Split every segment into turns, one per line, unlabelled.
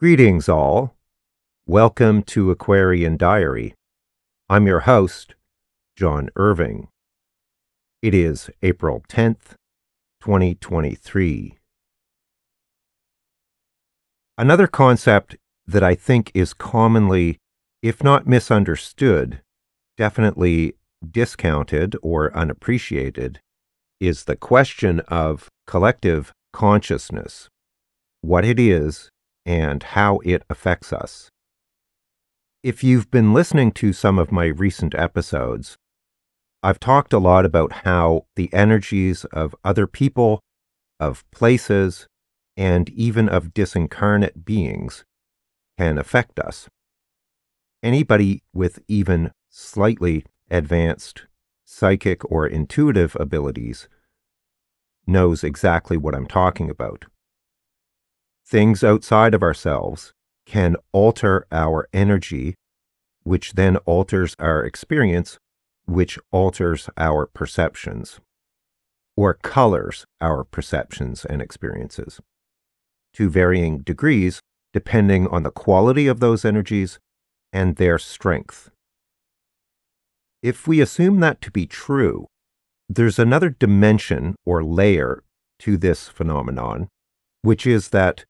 Greetings, all. Welcome to Aquarian Diary. I'm your host, John Irving. It is April 10th, 2023. Another concept that I think is commonly, if not misunderstood, definitely discounted or unappreciated, is the question of collective consciousness, what it is, and how it affects us. If you've been listening to some of my recent episodes, I've talked a lot about how the energies of other people, of places, and even of disincarnate beings can affect us. Anybody with even slightly advanced psychic or intuitive abilities knows exactly what I'm talking about. Things outside of ourselves can alter our energy, which then alters our experience, which alters our perceptions, or colors our perceptions and experiences to varying degrees depending on the quality of those energies and their strength. If we assume that to be true, there's another dimension or layer to this phenomenon, which is that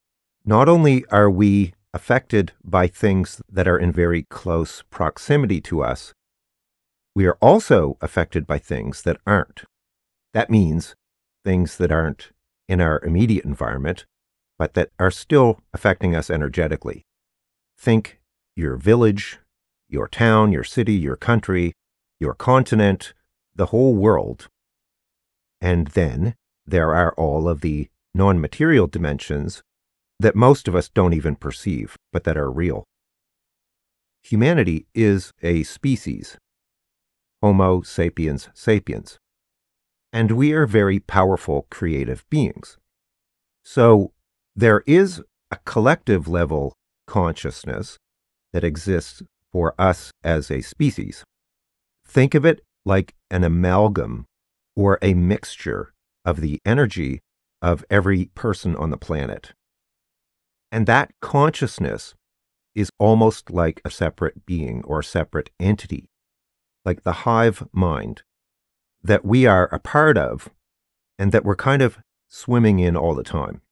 not only are we affected by things that are in very close proximity to us, we are also affected by things that aren't. That means things that aren't in our immediate environment, but that are still affecting us energetically. Think your village, your town, your city, your country, your continent, the whole world. And then there are all of the non material dimensions that most of us don't even perceive, but that are real. Humanity is a species, Homo sapiens sapiens, and we are very powerful creative beings. So there is a collective level consciousness that exists for us as a species. Think of it like an amalgam or a mixture of the energy of every person on the planet. And that consciousness is almost like a separate being or a separate entity, like the hive mind that we are a part of and that we're kind of swimming in all the time.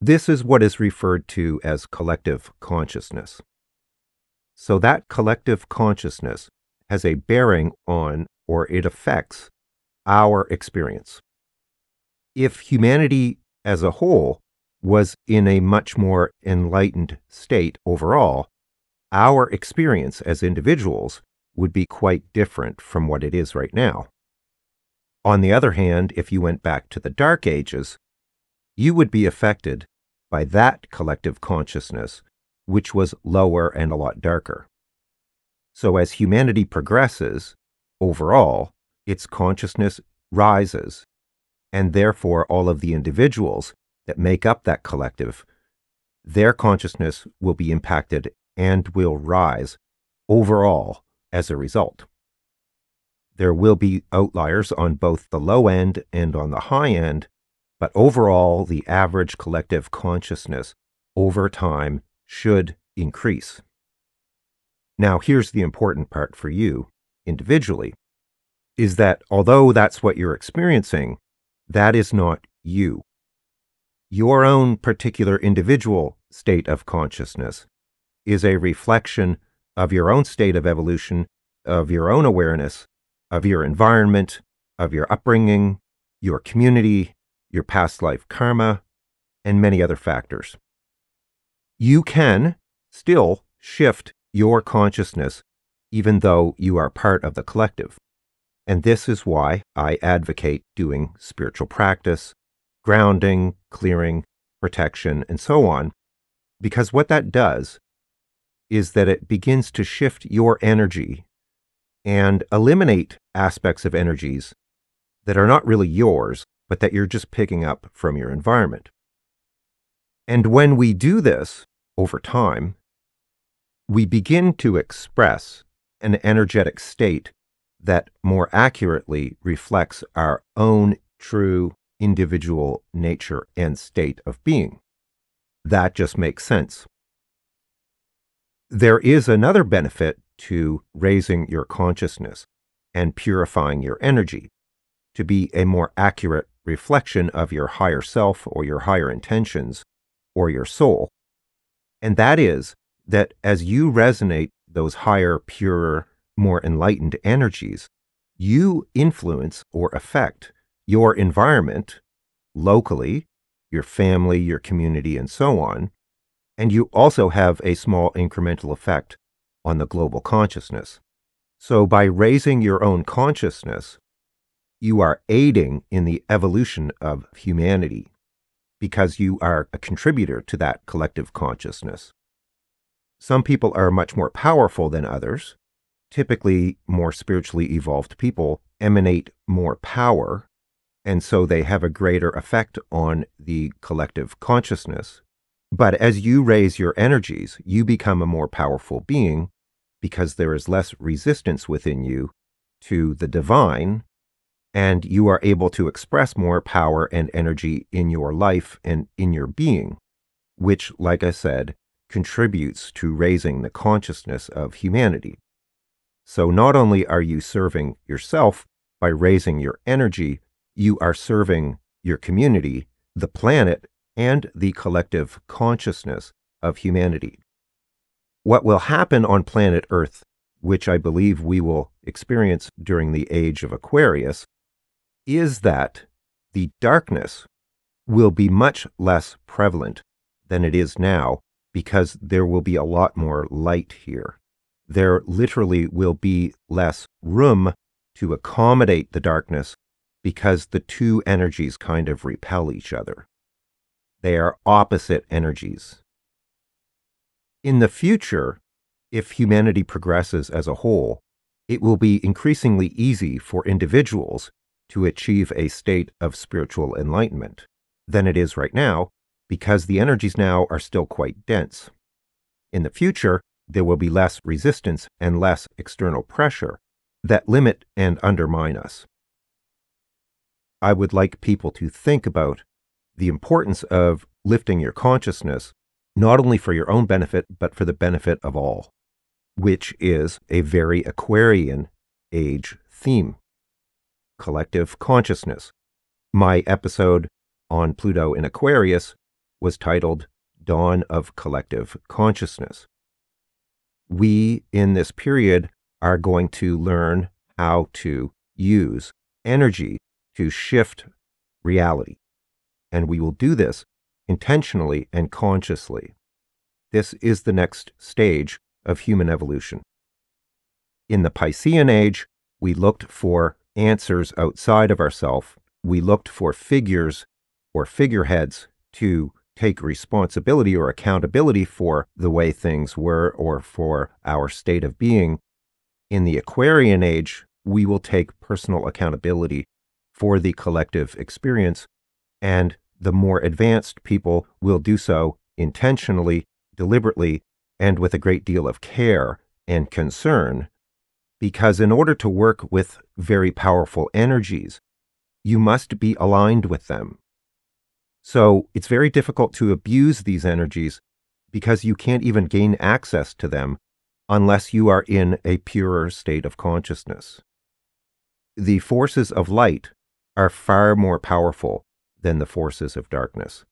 This is what is referred to as collective consciousness. So that collective consciousness has a bearing on or it affects our experience. If humanity as a whole was in a much more enlightened state overall, our experience as individuals would be quite different from what it is right now. On the other hand, if you went back to the Dark Ages, you would be affected by that collective consciousness, which was lower and a lot darker. So as humanity progresses, overall, its consciousness rises, and therefore all of the individuals that make up that collective, their consciousness will be impacted and will rise overall as a result. There will be outliers on both the low end and on the high end, but overall, the average collective consciousness over time should increase. Now, here's the important part for you individually is that although that's what you're experiencing, that is not you. Your own particular individual state of consciousness is a reflection of your own state of evolution, of your own awareness, of your environment, of your upbringing, your community, your past life karma, and many other factors. You can still shift your consciousness even though you are part of the collective. And this is why I advocate doing spiritual practice, grounding, clearing, protection, and so on, because what that does is that it begins to shift your energy and eliminate aspects of energies that are not really yours, but that you're just picking up from your environment. And when we do this over time, we begin to express an energetic state that more accurately reflects our own true individual nature and state of being. that just makes sense. There is another benefit to raising your consciousness and purifying your energy to be a more accurate reflection of your higher self or your higher intentions or your soul. And that is that as you resonate those higher, purer, more enlightened energies, you influence or affect your environment locally, your family, your community, and so on. And you also have a small incremental effect on the global consciousness. So by raising your own consciousness, you are aiding in the evolution of humanity because you are a contributor to that collective consciousness. Some people are much more powerful than others. Typically, more spiritually evolved people emanate more power, and so they have a greater effect on the collective consciousness. But as you raise your energies, you become a more powerful being because there is less resistance within you to the divine, and you are able to express more power and energy in your life and in your being, which, like I said, contributes to raising the consciousness of humanity. So not only are you serving yourself by raising your energy, you are serving your community, the planet, and the collective consciousness of humanity. What will happen on planet Earth, which I believe we will experience during the age of Aquarius, is that the darkness will be much less prevalent than it is now because there will be a lot more light here. There literally will be less room to accommodate the darkness because the two energies kind of repel each other. They are opposite energies. In the future, if humanity progresses as a whole, it will be increasingly easy for individuals to achieve a state of spiritual enlightenment than it is right now because the energies now are still quite dense. In the future, there will be less resistance and less external pressure that limit and undermine us. I would like people to think about the importance of lifting your consciousness not only for your own benefit, but for the benefit of all, which is a very Aquarian age theme collective consciousness. My episode on Pluto in Aquarius was titled Dawn of Collective Consciousness. We, in this period, are going to learn how to use energy to shift reality. And we will do this intentionally and consciously. This is the next stage of human evolution. In the Piscean age, we looked for answers outside of ourselves. We looked for figures or figureheads to take responsibility or accountability for the way things were or for our state of being. In the Aquarian age, we will take personal accountability for the collective experience and the more advanced people will do so intentionally, deliberately, and with a great deal of care and concern. Because in order to work with very powerful energies, you must be aligned with them. So it's very difficult to abuse these energies because you can't even gain access to them unless you are in a purer state of consciousness. The forces of light are far more powerful than the forces of darkness.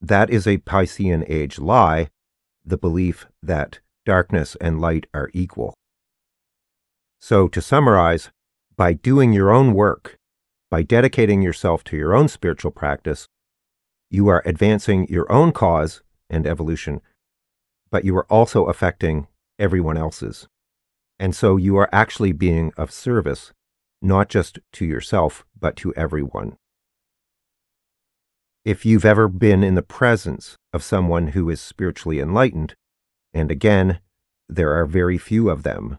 That is a Piscean age lie, the belief that darkness and light are equal. So, to summarize, by doing your own work, by dedicating yourself to your own spiritual practice, you are advancing your own cause and evolution, but you are also affecting everyone else's. And so you are actually being of service, not just to yourself, but to everyone. If you've ever been in the presence of someone who is spiritually enlightened, and again, there are very few of them,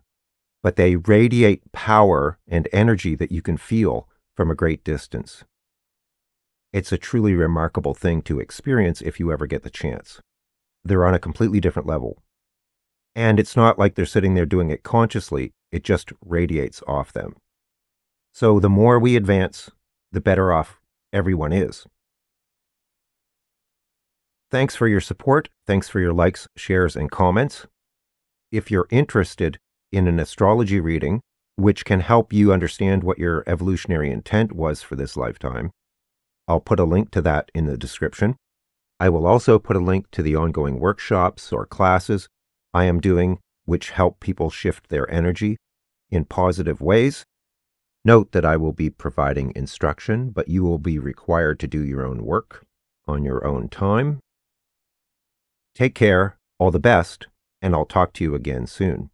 but they radiate power and energy that you can feel from a great distance. It's a truly remarkable thing to experience if you ever get the chance. They're on a completely different level. And it's not like they're sitting there doing it consciously, it just radiates off them. So the more we advance, the better off everyone is. Thanks for your support. Thanks for your likes, shares, and comments. If you're interested in an astrology reading, which can help you understand what your evolutionary intent was for this lifetime, I'll put a link to that in the description. I will also put a link to the ongoing workshops or classes I am doing, which help people shift their energy in positive ways. Note that I will be providing instruction, but you will be required to do your own work on your own time. Take care, all the best, and I'll talk to you again soon.